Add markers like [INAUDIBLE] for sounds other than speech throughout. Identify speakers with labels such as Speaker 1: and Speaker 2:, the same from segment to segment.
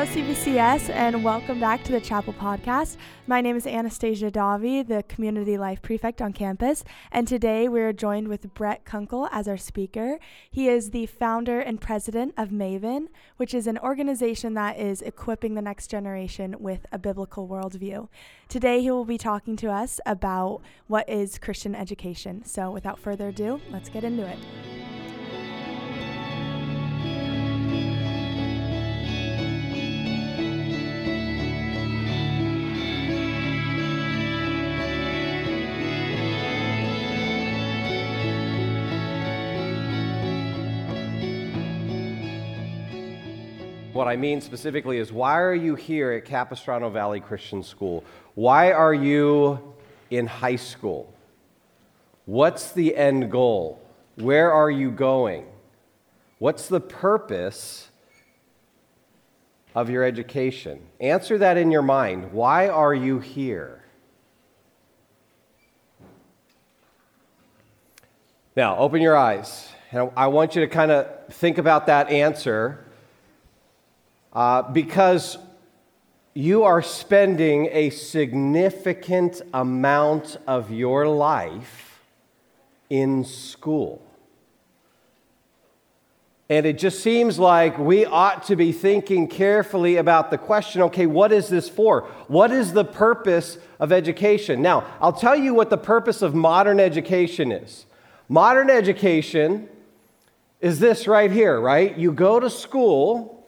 Speaker 1: Hello, CVCS, and welcome back to the Chapel Podcast. My name is Anastasia Davi, the Community Life Prefect on campus, and today we're joined with Brett Kunkle as our speaker. He is the founder and president of Maven, which is an organization that is equipping the next generation with a biblical worldview. Today he will be talking to us about what is Christian education. So, without further ado, let's get into it.
Speaker 2: What I mean specifically is why are you here at Capistrano Valley Christian School? Why are you in high school? What's the end goal? Where are you going? What's the purpose of your education? Answer that in your mind. Why are you here? Now, open your eyes. And I want you to kind of think about that answer uh, because you are spending a significant amount of your life in school. And it just seems like we ought to be thinking carefully about the question okay, what is this for? What is the purpose of education? Now, I'll tell you what the purpose of modern education is. Modern education is this right here, right? You go to school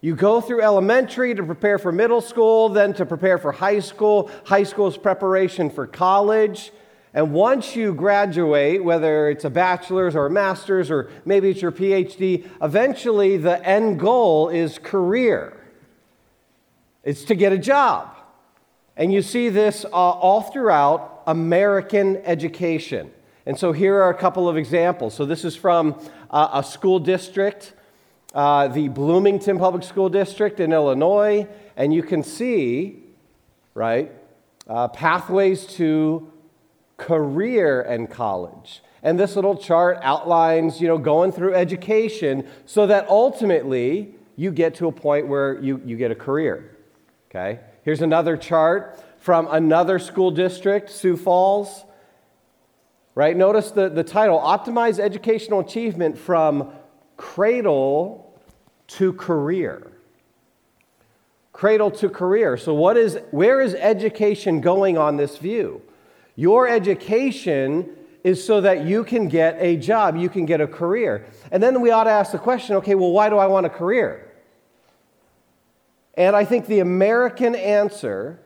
Speaker 2: you go through elementary to prepare for middle school, then to prepare for high school. High school is preparation for college. And once you graduate, whether it's a bachelor's or a master's or maybe it's your PhD, eventually the end goal is career. It's to get a job. And you see this uh, all throughout American education. And so here are a couple of examples. So this is from uh, a school district uh, the Bloomington Public School District in Illinois, and you can see, right, uh, pathways to career and college. And this little chart outlines, you know, going through education so that ultimately you get to a point where you, you get a career. Okay? Here's another chart from another school district, Sioux Falls. Right? Notice the, the title Optimize Educational Achievement from cradle to career. Cradle to career. So, what is, where is education going on this view? Your education is so that you can get a job, you can get a career. And then we ought to ask the question okay, well, why do I want a career? And I think the American answer,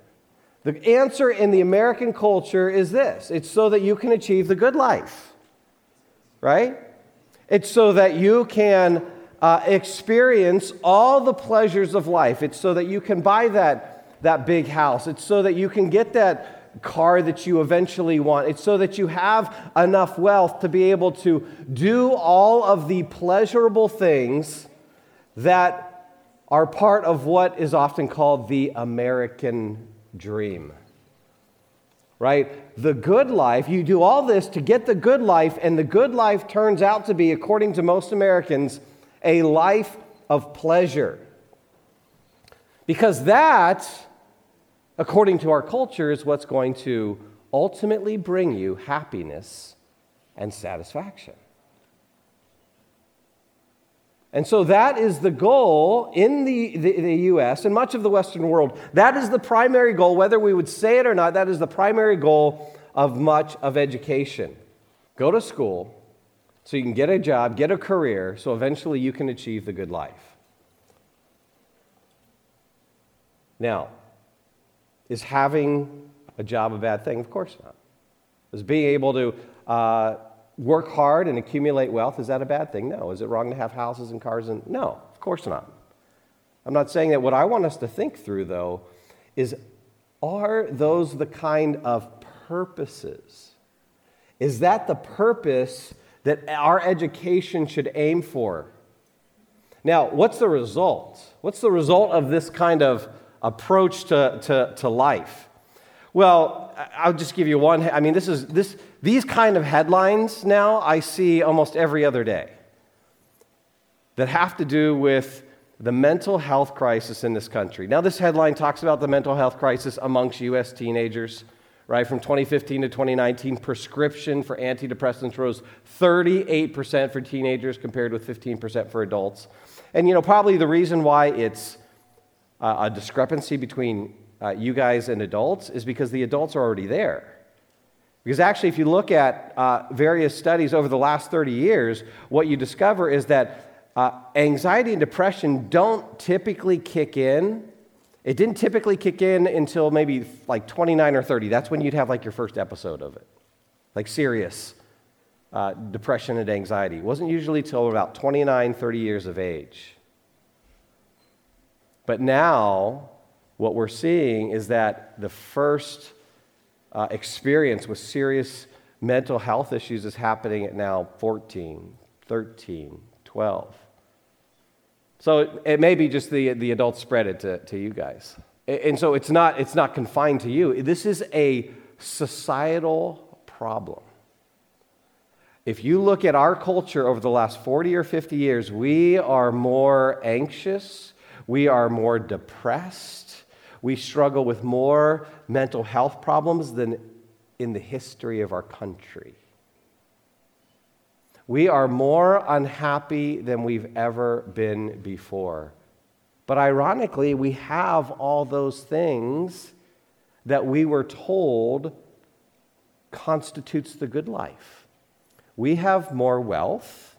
Speaker 2: the answer in the American culture is this it's so that you can achieve the good life, right? It's so that you can uh, experience all the pleasures of life. It's so that you can buy that, that big house. It's so that you can get that car that you eventually want. It's so that you have enough wealth to be able to do all of the pleasurable things that are part of what is often called the American dream right? The good life, you do all this to get the good life, and the good life turns out to be, according to most Americans, a life of pleasure. Because that, according to our culture, is what's going to ultimately bring you happiness and satisfaction. And so that is the goal in the, the, the, US and much of the Western world. That is the primary goal, whether we would say it or not, that is the primary goal of much of education. Go to school so you can get a job, get a career, so eventually you can achieve the good life. Now, is having a job a bad thing? Of course not. Is being able to uh, work hard and accumulate wealth, is that a bad thing? No. Is it wrong to have houses and cars? And no, of course not. I'm not saying that. What I want us to think through, though, is are those the kind of purposes? Is that the purpose that our education should aim for? Now, what's the result? What's the result of this kind of approach to, to, to life? Well, I'll just give you one. I mean, this is this these kind of headlines now I see almost every other day that have to do with the mental health crisis in this country. Now, this headline talks about the mental health crisis amongst U.S. teenagers, right? From 2015 to 2019, prescription for antidepressants rose 38% for teenagers compared with 15% for adults. And, you know, probably the reason why it's uh, a discrepancy between uh, you guys and adults is because the adults are already there. Because actually, if you look at uh, various studies over the last 30 years, what you discover is that uh, anxiety and depression don't typically kick in. It didn't typically kick in until maybe like 29 or 30. That's when you'd have like your first episode of it, like serious uh, depression and anxiety. It wasn't usually till about 29, 30 years of age. But now, what we're seeing is that the first uh, experience with serious mental health issues is happening at now 14, 13, 12. So it may be just the, the adults spread it to, to you guys. And so it's not, it's not confined to you. This is a societal problem. If you look at our culture over the last 40 or 50 years, we are more anxious, we are more depressed, we struggle with more mental health problems than in the history of our country. We are more unhappy than we've ever been before. But ironically, we have all those things that we were told constitutes the good life. We have more wealth.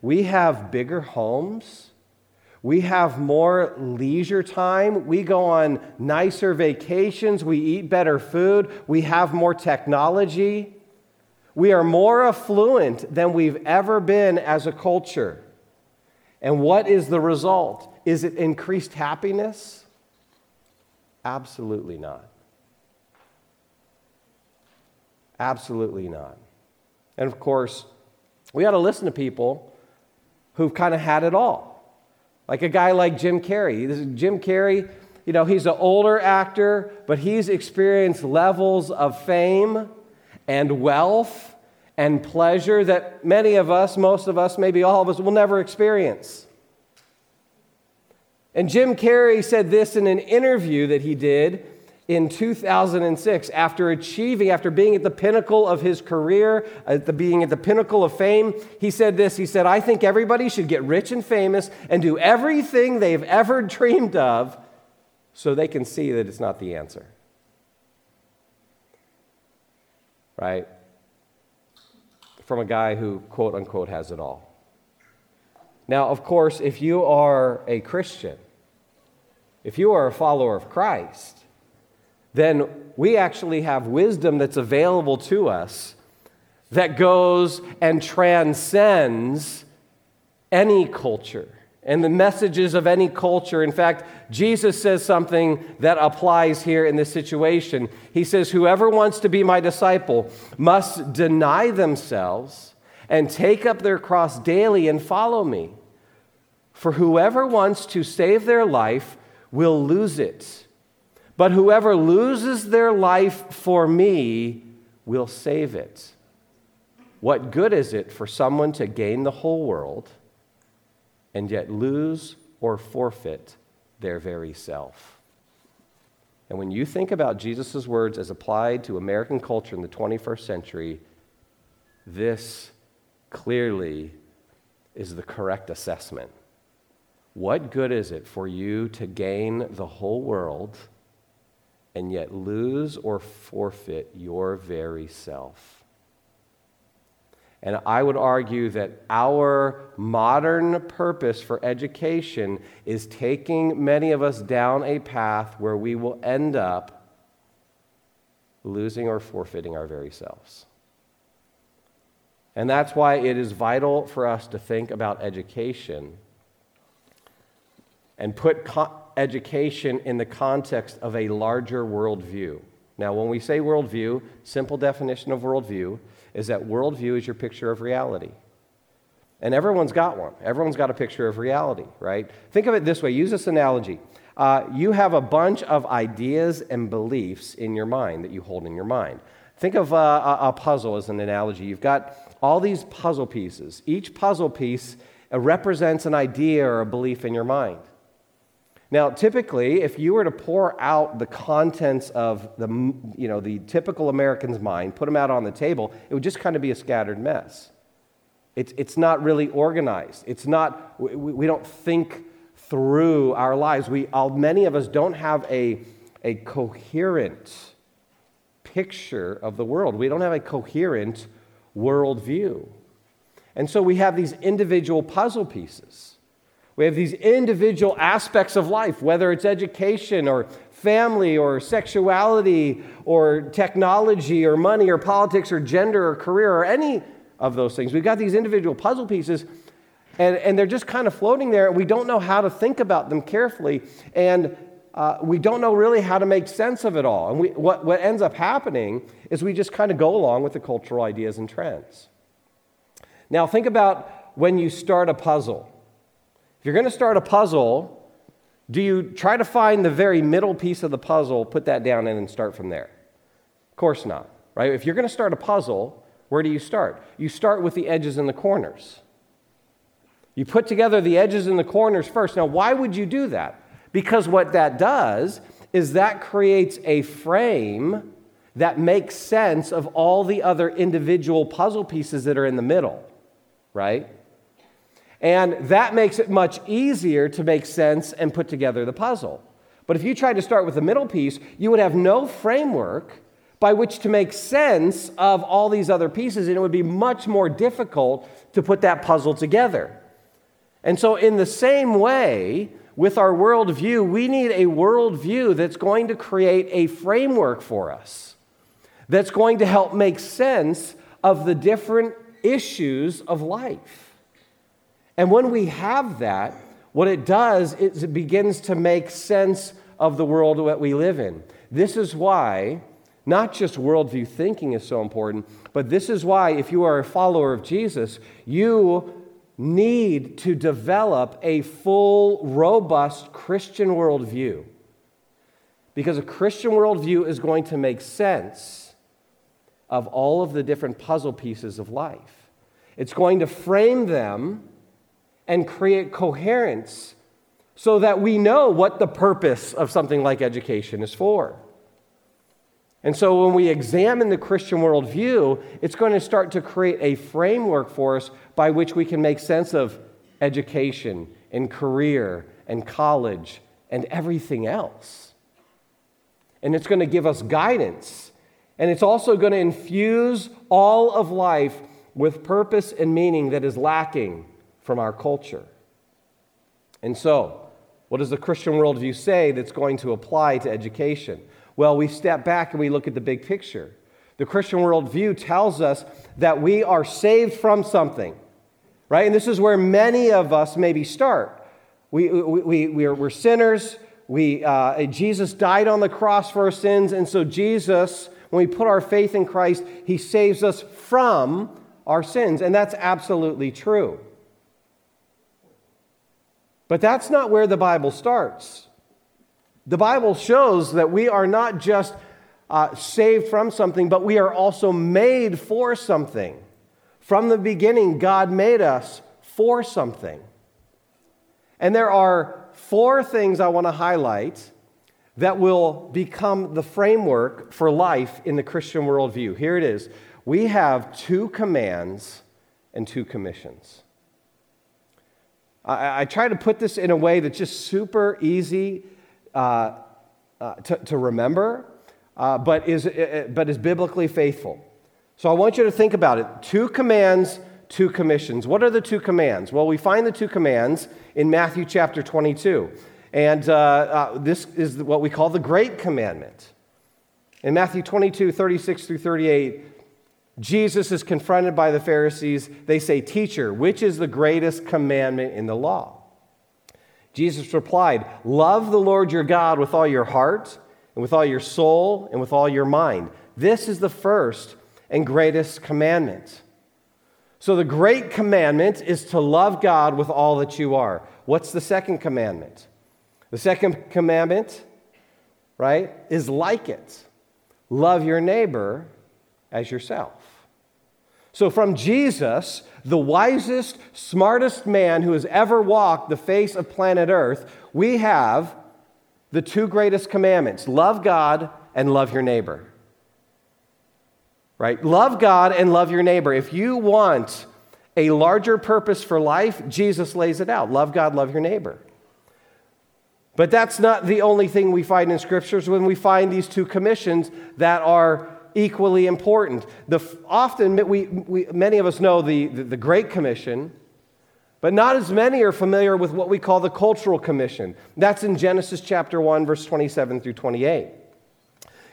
Speaker 2: We have bigger homes. We have more leisure time. We go on nicer vacations. We eat better food. We have more technology. We are more affluent than we've ever been as a culture. And what is the result? Is it increased happiness? Absolutely not. Absolutely not. And of course, we ought to listen to people who've kind of had it all. Like a guy like Jim Carrey. Jim Carrey, you know, he's an older actor, but he's experienced levels of fame and wealth and pleasure that many of us, most of us, maybe all of us, will never experience. And Jim Carrey said this in an interview that he did in 2006 after achieving, after being at the pinnacle of his career, at the, being at the pinnacle of fame. He said this He said, I think everybody should get rich and famous and do everything they've ever dreamed of so they can see that it's not the answer. right? From a guy who, quote unquote, has it all. Now, of course, if you are a Christian, if you are a follower of Christ, then we actually have wisdom that's available to us that goes and transcends any culture and the messages of any culture. In fact, Jesus says something that applies here in this situation. He says, Whoever wants to be my disciple must deny themselves and take up their cross daily and follow me. For whoever wants to save their life will lose it. But whoever loses their life for me will save it. What good is it for someone to gain the whole world? and yet lose or forfeit their very self. And when you think about Jesus' words as applied to American culture in the 21st century, this clearly is the correct assessment. What good is it for you to gain the whole world and yet lose or forfeit your very self? And I would argue that our modern purpose for education is taking many of us down a path where we will end up losing or forfeiting our very selves. And that's why it is vital for us to think about education and put education in the context of a larger worldview. Now, when we say worldview, simple definition of worldview is that worldview is your picture of reality. And everyone's got one. Everyone's got a picture of reality, right? Think of it this way use this analogy. Uh, you have a bunch of ideas and beliefs in your mind that you hold in your mind. Think of uh, a, a puzzle as an analogy. You've got all these puzzle pieces. Each puzzle piece represents an idea or a belief in your mind. Now, typically, if you were to pour out the contents of the, you know, the typical American's mind, put them out on the table, it would just kind of be a scattered mess. It's, it's not really organized. It's not, we, we don't think through our lives. We, all, many of us don't have a, a coherent picture of the world. We don't have a coherent worldview. And so we have these individual puzzle pieces. We have these individual aspects of life, whether it's education or family or sexuality or technology or money or politics or gender or career or any of those things. We've got these individual puzzle pieces, and, and they're just kind of floating there. And we don't know how to think about them carefully, and uh, we don't know really how to make sense of it all. And we, what, what ends up happening is we just kind of go along with the cultural ideas and trends. Now, think about when you start a puzzle. If you're going to start a puzzle, do you try to find the very middle piece of the puzzle, put that down, and then start from there? Of course not, right? If you're going to start a puzzle, where do you start? You start with the edges and the corners. You put together the edges and the corners first. Now, why would you do that? Because what that does is that creates a frame that makes sense of all the other individual puzzle pieces that are in the middle, right? And that makes it much easier to make sense and put together the puzzle. But if you tried to start with the middle piece, you would have no framework by which to make sense of all these other pieces, and it would be much more difficult to put that puzzle together. And so, in the same way, with our worldview, we need a worldview that's going to create a framework for us, that's going to help make sense of the different issues of life. And when we have that, what it does is it begins to make sense of the world that we live in. This is why not just worldview thinking is so important, but this is why, if you are a follower of Jesus, you need to develop a full, robust Christian worldview. Because a Christian worldview is going to make sense of all of the different puzzle pieces of life. It's going to frame them and create coherence so that we know what the purpose of something like education is for. And so when we examine the Christian worldview, it's going to start to create a framework for us by which we can make sense of education and career and college and everything else. And it's going to give us guidance. And it's also going to infuse all of life with purpose and meaning that is lacking from our culture. And so, what does the Christian worldview say that's going to apply to education? Well, we step back and we look at the big picture. The Christian worldview tells us that we are saved from something, right? And this is where many of us maybe start. We, we, we, we're, we're sinners. We, uh, Jesus died on the cross for our sins. And so, Jesus, when we put our faith in Christ, he saves us from our sins. And that's absolutely true. But that's not where the Bible starts. The Bible shows that we are not just uh, saved from something, but we are also made for something. From the beginning, God made us for something. And there are four things I want to highlight that will become the framework for life in the Christian worldview. Here it is we have two commands and two commissions. I, I try to put this in a way that's just super easy uh, uh, to, to, remember, uh, but, is, uh, uh, but is biblically faithful. So I want you to think about it. Two commands, two commissions. What are the two commands? Well, we find the two commands in Matthew chapter 22. And uh, this is what we call the Great Commandment. In Matthew 22, 36 through 38, Jesus is confronted by the Pharisees. They say, Teacher, which is the greatest commandment in the law? Jesus replied, Love the Lord your God with all your heart, and with all your soul, and with all your mind. This is the first and greatest commandment. So, the great commandment is to love God with all that you are. What's the second commandment? The second commandment, right, is like it love your neighbor as yourself. So, from Jesus, the wisest, smartest man who has ever walked the face of planet Earth, we have the two greatest commandments love God and love your neighbor. Right? Love God and love your neighbor. If you want a larger purpose for life, Jesus lays it out love God, love your neighbor. But that's not the only thing we find in scriptures when we find these two commissions that are equally important. The, often, we, we, many of us know the, the, the Great Commission, but not as many are familiar with what we call the Cultural Commission. That's in Genesis chapter 1, verse 27 through 28.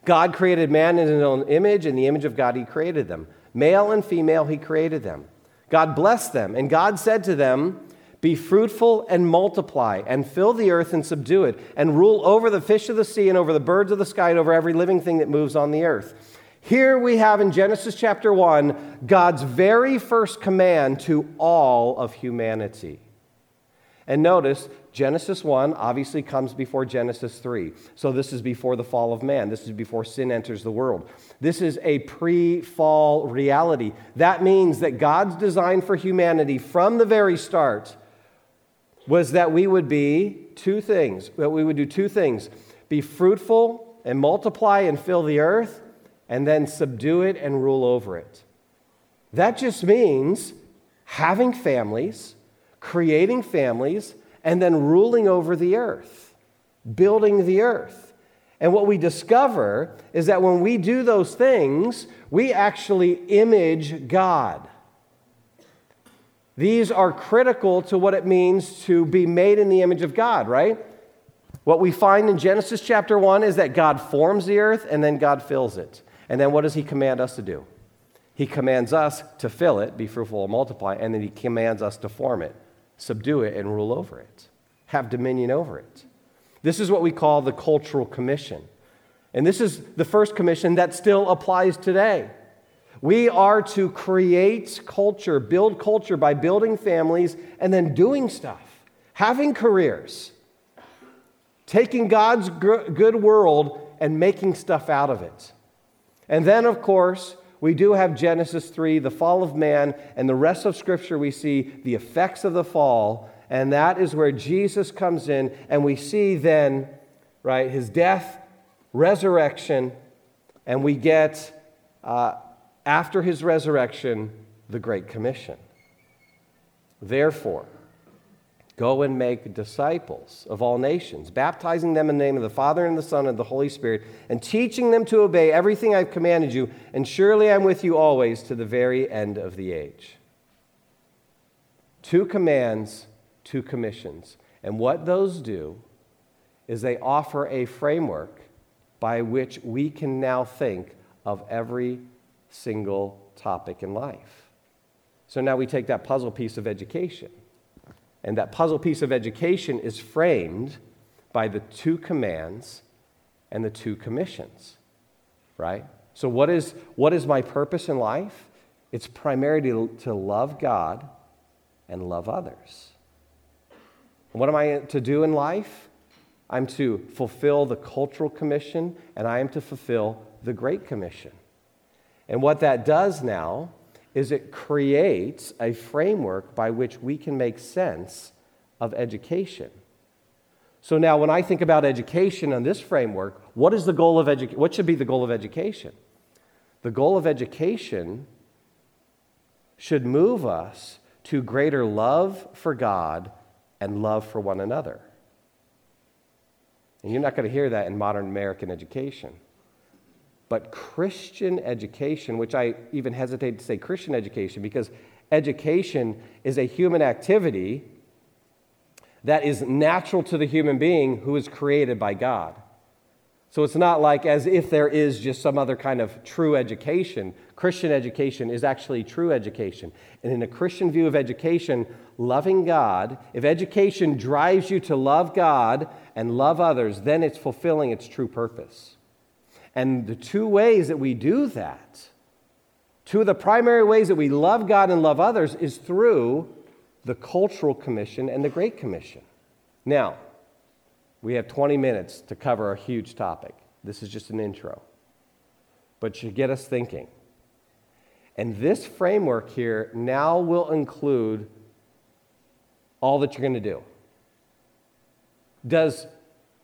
Speaker 2: God created man in his own image, in the image of God, he created them. Male and female, he created them. God blessed them, and God said to them, Be fruitful and multiply, and fill the earth and subdue it, and rule over the fish of the sea, and over the birds of the sky, and over every living thing that moves on the earth. Here we have in Genesis chapter 1 God's very first command to all of humanity. And notice, Genesis 1 obviously comes before Genesis 3. So this is before the fall of man. This is before sin enters the world. This is a pre fall reality. That means that God's design for humanity from the very start was that we would be two things, that we would do two things be fruitful and multiply and fill the earth and then subdue it and rule over it. That just means having families, creating families, and then ruling over the earth, building the earth. And what we discover is that when we do those things, we actually image God. These are critical to what it means to be made in the image of God, right? What we find in Genesis chapter 1 is that God forms the earth and then God fills it. And then what does he command us to do? He commands us to fill it, be fruitful and multiply, and then he commands us to form it, subdue it, and rule over it, have dominion over it. This is what we call the cultural commission. And this is the first commission that still applies today. We are to create culture, build culture by building families and then doing stuff, having careers, taking God's good world and making stuff out of it. And then, of course, we do have Genesis 3, the fall of man, and the rest of Scripture we see the effects of the fall, and that is where Jesus comes in, and we see then, right, his death, resurrection, and we get, uh, after his resurrection, the Great Commission. Therefore, Go and make disciples of all nations, baptizing them in the name of the Father and the Son and the Holy Spirit, and teaching them to obey everything I've commanded you, and surely I'm with you always to the very end of the age. Two commands, two commissions. And what those do is they offer a framework by which we can now think of every single topic in life. So now we take that puzzle piece of education and that puzzle piece of education is framed by the two commands and the two commissions, right? So, what is, what is my purpose in life? It's primarily to, love God and love others. And what am I to do in life? I'm to fulfill the cultural commission and I am to fulfill the Great Commission. And what that does now is it creates a framework by which we can make sense of education. So now when I think about education on this framework, what is the goal of education? What should be the goal of education? The goal of education should move us to greater love for God and love for one another. And you're not going to hear that in modern American education. But Christian education, which I even hesitate to say Christian education because education is a human activity that is natural to the human being who is created by God. So it's not like as if there is just some other kind of true education. Christian education is actually true education. And in a Christian view of education, loving God, if education drives you to love God and love others, then it's fulfilling its true purpose. And the two ways that we do that, two of the primary ways that we love God and love others, is through the Cultural Commission and the Great Commission. Now, we have 20 minutes to cover a huge topic. This is just an intro, but should get us thinking. And this framework here now will include all that you're going to do. Does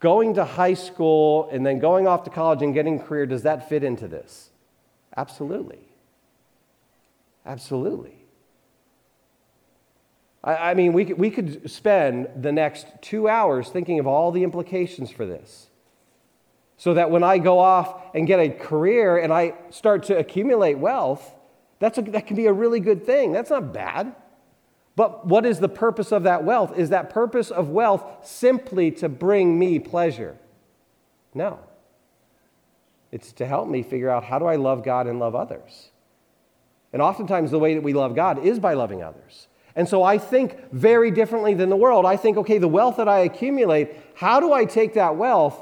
Speaker 2: going to high school and then going off to college and getting a career, does that fit into this? Absolutely. Absolutely. I, I mean, we could, we could spend the next two hours thinking of all the implications for this. So that when I go off and get a career and I start to accumulate wealth, that's a, that can be a really good thing. That's not bad. But what is the purpose of that wealth? Is that purpose of wealth simply to bring me pleasure? No. It's to help me figure out how do I love God and love others. And oftentimes, the way that we love God is by loving others. And so I think very differently than the world. I think, okay, the wealth that I accumulate, how do I take that wealth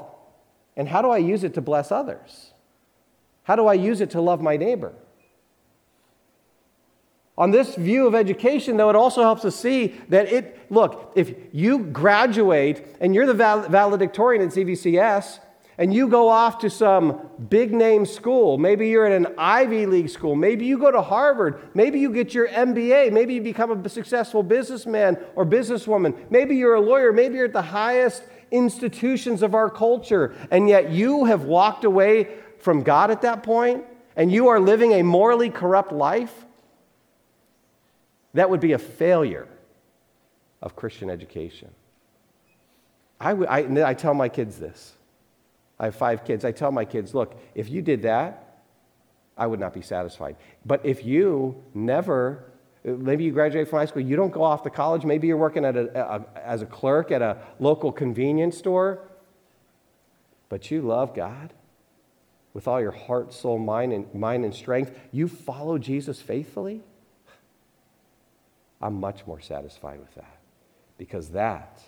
Speaker 2: and how do I use it to bless others? How do I use it to love my neighbor? On this view of education, though, it also helps us see that it, look, if you graduate and you're the valedictorian at CVCS, and you go off to some big name school, maybe you're in an Ivy League school, maybe you go to Harvard, maybe you get your MBA, maybe you become a successful businessman or businesswoman, maybe you're a lawyer, maybe you're at the highest institutions of our culture, and yet you have walked away from God at that point, and you are living a morally corrupt life. That would be a failure of Christian education. I, I, tell my kids this. I have five kids. I tell my kids, look, if you did that, I would not be satisfied. But if you never, maybe you graduate from high school, you don't go off to college, maybe you're working at a, a, as a clerk at a local convenience store, but you love God with all your heart, soul, mind, and, mind and strength, you follow Jesus faithfully, I'm much more satisfied with that because that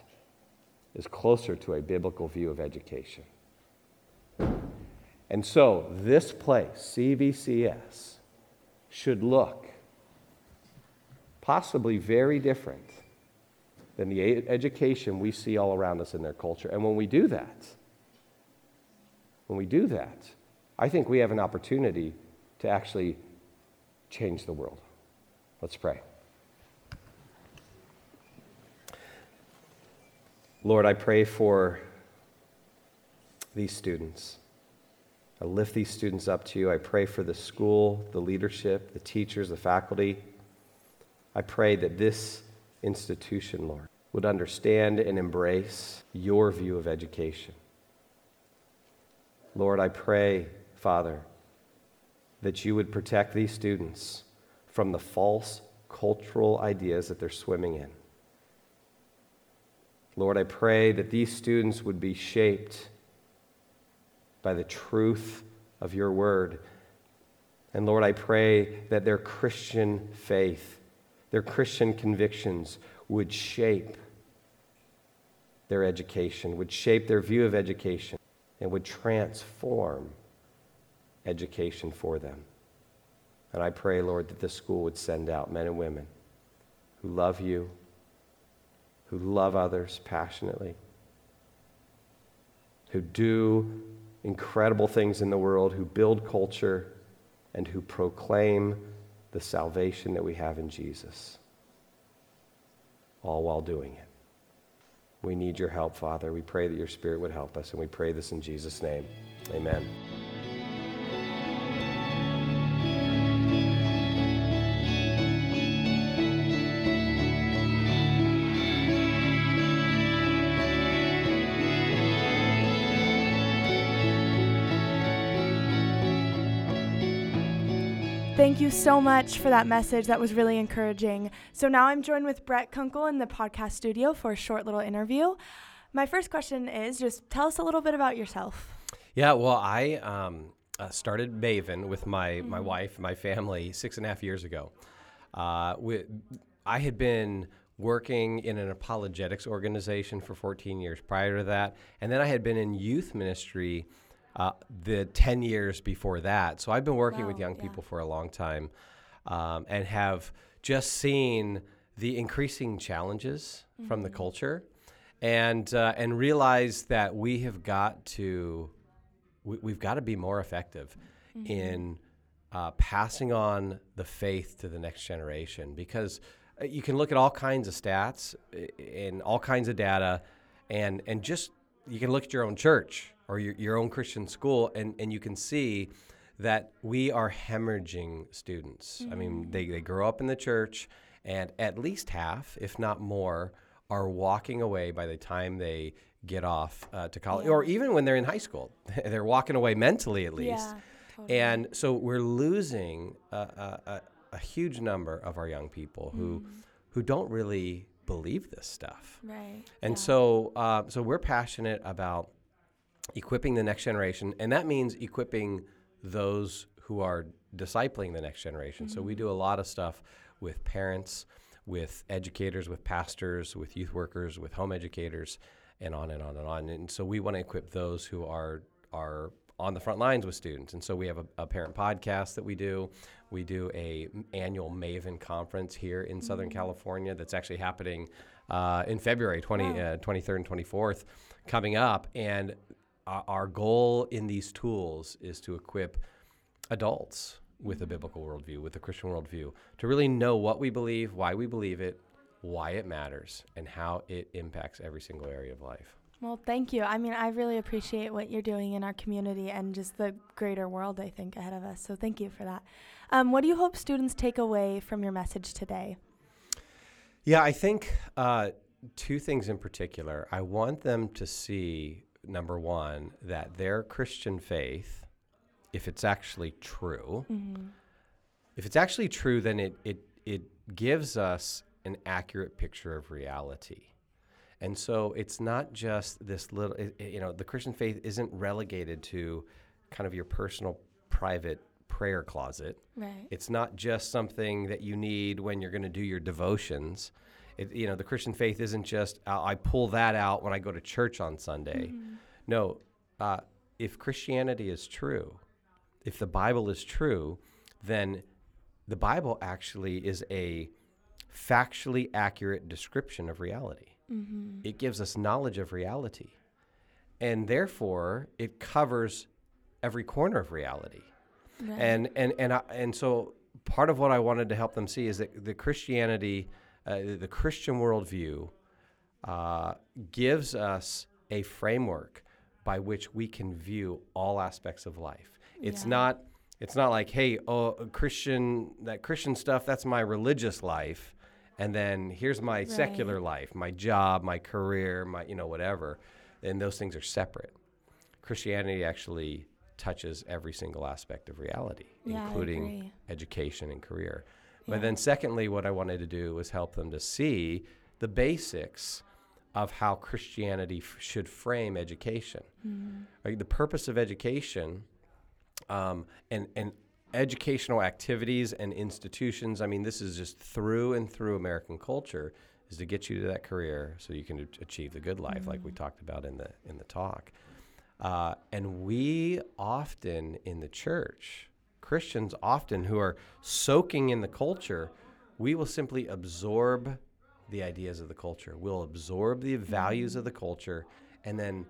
Speaker 2: is closer to a biblical view of education. And so, this place, CVCS, should look possibly very different than the education we see all around us in their culture. And when we do that, when we do that, I think we have an opportunity to actually change the world. Let's pray. Lord, I pray for these students. I lift these students up to you. I pray for the school, the leadership, the teachers, the faculty. I pray that this institution, Lord, would understand and embrace your view of education. Lord, I pray, Father, that you would protect these students from the false cultural ideas that they're swimming in. Lord, I pray that these students would be shaped by the truth of your word. And Lord, I pray that their Christian faith, their Christian convictions would shape their education, would shape their view of education, and would transform education for them. And I pray, Lord, that this school would send out men and women who love you who love others passionately, who do incredible things in the world, who build culture, and who proclaim the salvation that we have in Jesus, all while doing it. We need your help, Father. We pray that your Spirit would help us, and we pray this in Jesus' name. Amen.
Speaker 1: Thank you so much for that message. That was really encouraging. So now I'm joined with Brett Kunkle in the podcast studio for a short little interview. My first question is just tell us a little bit about yourself.
Speaker 3: Yeah, well, I um, uh, started Maven with my, mm-hmm. my wife, my family, six and a half years ago. Uh, we, I had been working in an apologetics organization for 14 years prior to that, and then I had been in youth ministry uh, the 10 years before that. So I've been working wow, with young yeah. people for a long time um, and have just seen the increasing challenges mm-hmm. from the mm-hmm. culture and, uh, and realize that we have got to, we, have got to be more effective mm-hmm. in
Speaker 2: uh, passing on the faith to the next generation because uh, you can look at all kinds of stats and all kinds of data and and just you can look at your own church or your, your own christian school and, and you can see that we are hemorrhaging students mm-hmm. i mean they, they grow up in the church and at least half if not more are walking away by the time they get off uh, to college, yeah. or even when they're in high school. [LAUGHS] they're walking away mentally, at least. Yeah, totally. And so we're losing a, a, a, huge number of our young people who mm. who don't really believe this stuff.
Speaker 1: Right.
Speaker 2: And yeah. so uh, so we're passionate about equipping the next generation, and that means equipping those who are discipling the next generation. Mm-hmm. So we mm-hmm. do a lot of stuff with parents, with educators, with pastors, with youth workers, with home educators and on and on and on. And so we want to equip those who are are on the front lines with students. And so we have a, a parent podcast that we do. We do a annual Maven conference here in mm-hmm. Southern California that's actually happening uh, in February 20, wow. uh, 23rd and 24th coming up. And our, our goal in these tools is to equip adults with a mm-hmm. biblical worldview, with a Christian worldview, to really know what we believe, why we believe it, why it matters and how it impacts every single area of life.
Speaker 1: Well, thank you. I mean, I really appreciate what you're doing in our community and just the greater world, I think, ahead of us. So thank you for that. Um, what do you hope students take away from your message today?
Speaker 2: Yeah, I think uh, two things in particular. I want them to see, number one, that their Christian faith, if it's actually true, mm-hmm. if it's actually true, then it, it, it gives us an accurate picture of reality. And so it's not just this little, it, you know, the Christian faith isn't relegated to kind of your personal, private prayer closet.
Speaker 1: Right.
Speaker 2: It's not just something that you need when you're going to do your devotions. It, you know, the Christian faith isn't just uh, I pull that out when I go to church on Sunday. Mm-hmm. No, uh, if Christianity is true, if the Bible is true, then the Bible actually is a factually accurate description of reality. Mm-hmm. It gives us knowledge of reality. And therefore, it covers every corner of reality. Right. And, and, and, I, and so part of what I wanted to help them see is that the Christianity, uh, the Christian worldview, uh, gives us a framework by which we can view all aspects of life. It's yeah. not it's not like, hey, oh, Christian that Christian stuff that's my religious life, and then here's my right. secular life, my job, my career, my you know whatever, and those things are separate. Christianity actually touches every single aspect of reality,
Speaker 1: yeah,
Speaker 2: including education and career. Yeah. But then secondly, what I wanted to do was help them to see the basics of how Christianity f- should frame education. Mm-hmm. Like the purpose of education um, and and educational activities and institutions. I mean, this is just through and through American culture is to get you to that career so you can achieve the good life, mm-hmm. like we mm-hmm. talked about in the in the talk. Uh, and we often in the church, Christians often who are soaking in the culture, we will simply absorb the ideas of the culture. We'll absorb the values mm-hmm. of the culture, and then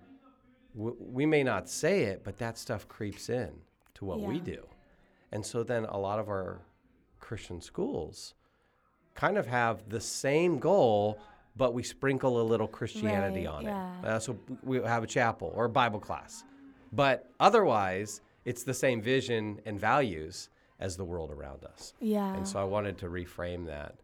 Speaker 2: w- we may not say it, but that stuff creeps in to what yeah. we do. And so then a lot of our Christian schools kind of have the same goal, but we sprinkle a little Christianity right, on yeah. it. Uh, so we have a chapel or a Bible class. But otherwise, it's the same vision and values as the world around us.
Speaker 1: Yeah.
Speaker 2: And so I wanted to reframe that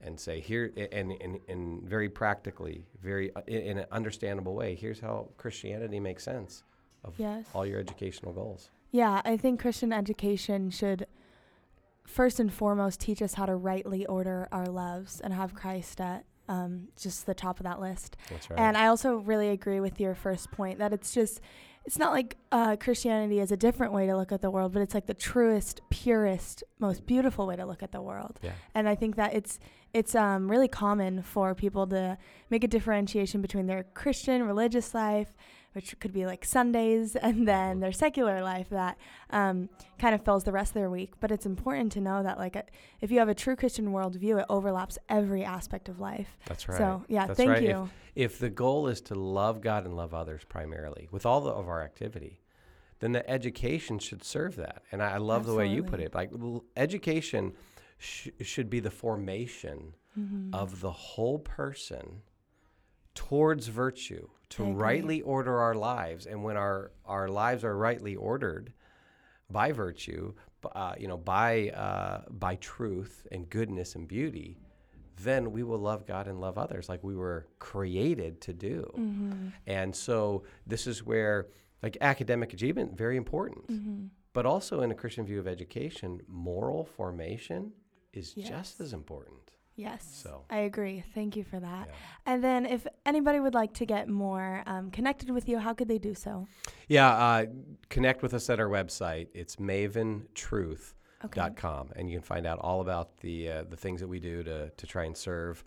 Speaker 2: and say here and, and, and very practically, very uh, in an understandable way, here's how Christianity makes sense of yes. all your educational goals.
Speaker 1: Yeah, I think Christian education should first and foremost teach us how to rightly order our loves and have Christ at um, just the top of that list.
Speaker 2: That's right.
Speaker 1: And I also really agree with your first point that it's just it's not like uh, Christianity is a different way to look at the world, but it's like the truest, purest, most beautiful way to look at the world.
Speaker 2: Yeah.
Speaker 1: And I think that it's it's um, really common for people to make a differentiation between their Christian religious life which could be like Sundays, [LAUGHS] and then their secular life that um, kind of fills the rest of their week. But it's important to know that, like, a, if you have a true Christian worldview, it overlaps every aspect of life.
Speaker 2: That's right.
Speaker 1: So, yeah,
Speaker 2: That's
Speaker 1: thank
Speaker 2: right.
Speaker 1: you.
Speaker 2: If, if, the goal is to love God and love others primarily with all the, of our activity, then the education should serve that. And I, I love the way you put it. Like l- education sh- should be the formation
Speaker 1: Mm-hmm.
Speaker 2: of the whole person towards virtue to rightly order our lives. And when our, our lives are rightly ordered by virtue, uh, you know, by, uh, by truth and goodness and beauty, then we will love God and love others like we were created to do.
Speaker 1: Mm-hmm.
Speaker 2: And so this is where like academic achievement very important.
Speaker 1: Mm-hmm.
Speaker 2: But also in a Christian view of education, moral formation is
Speaker 1: Yes.
Speaker 2: just as important.
Speaker 1: Yes.
Speaker 2: So-
Speaker 1: I agree. Thank you for that.
Speaker 2: Yeah.
Speaker 1: And then, if anybody would like to get more um, connected with you, how could they do so?
Speaker 2: Yeah, uh, connect with us at our website. It's maventruth.com,
Speaker 1: Okay.
Speaker 2: and you can find out all about the uh, the things that we do to to try and serve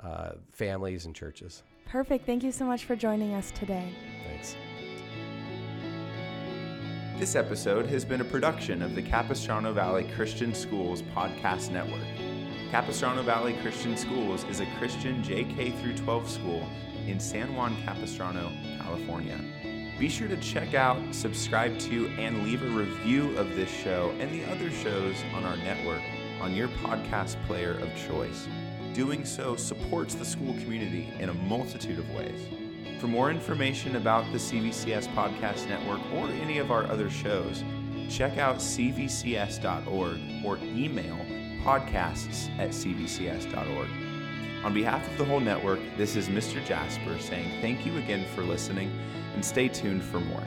Speaker 2: uh, families and churches.
Speaker 1: Perfect. Thank you so much for joining us today.
Speaker 2: Thanks.
Speaker 4: This episode has been a production of the Capistrano Valley Christian Schools Podcast Network. Capistrano Valley Christian Schools is a Christian JK through 12 school in San Juan Capistrano, California. Be sure to check out, subscribe to, and leave a review of this show and the other shows on our network on your podcast player of choice. Doing so supports the school community in a multitude of ways. For more information about the CVCS Podcast Network or any of our other shows, check out cvcs.org or email podcasts at cvcs.org. On behalf of the whole network, this is Mr. Jasper saying thank you again for listening and stay tuned for more.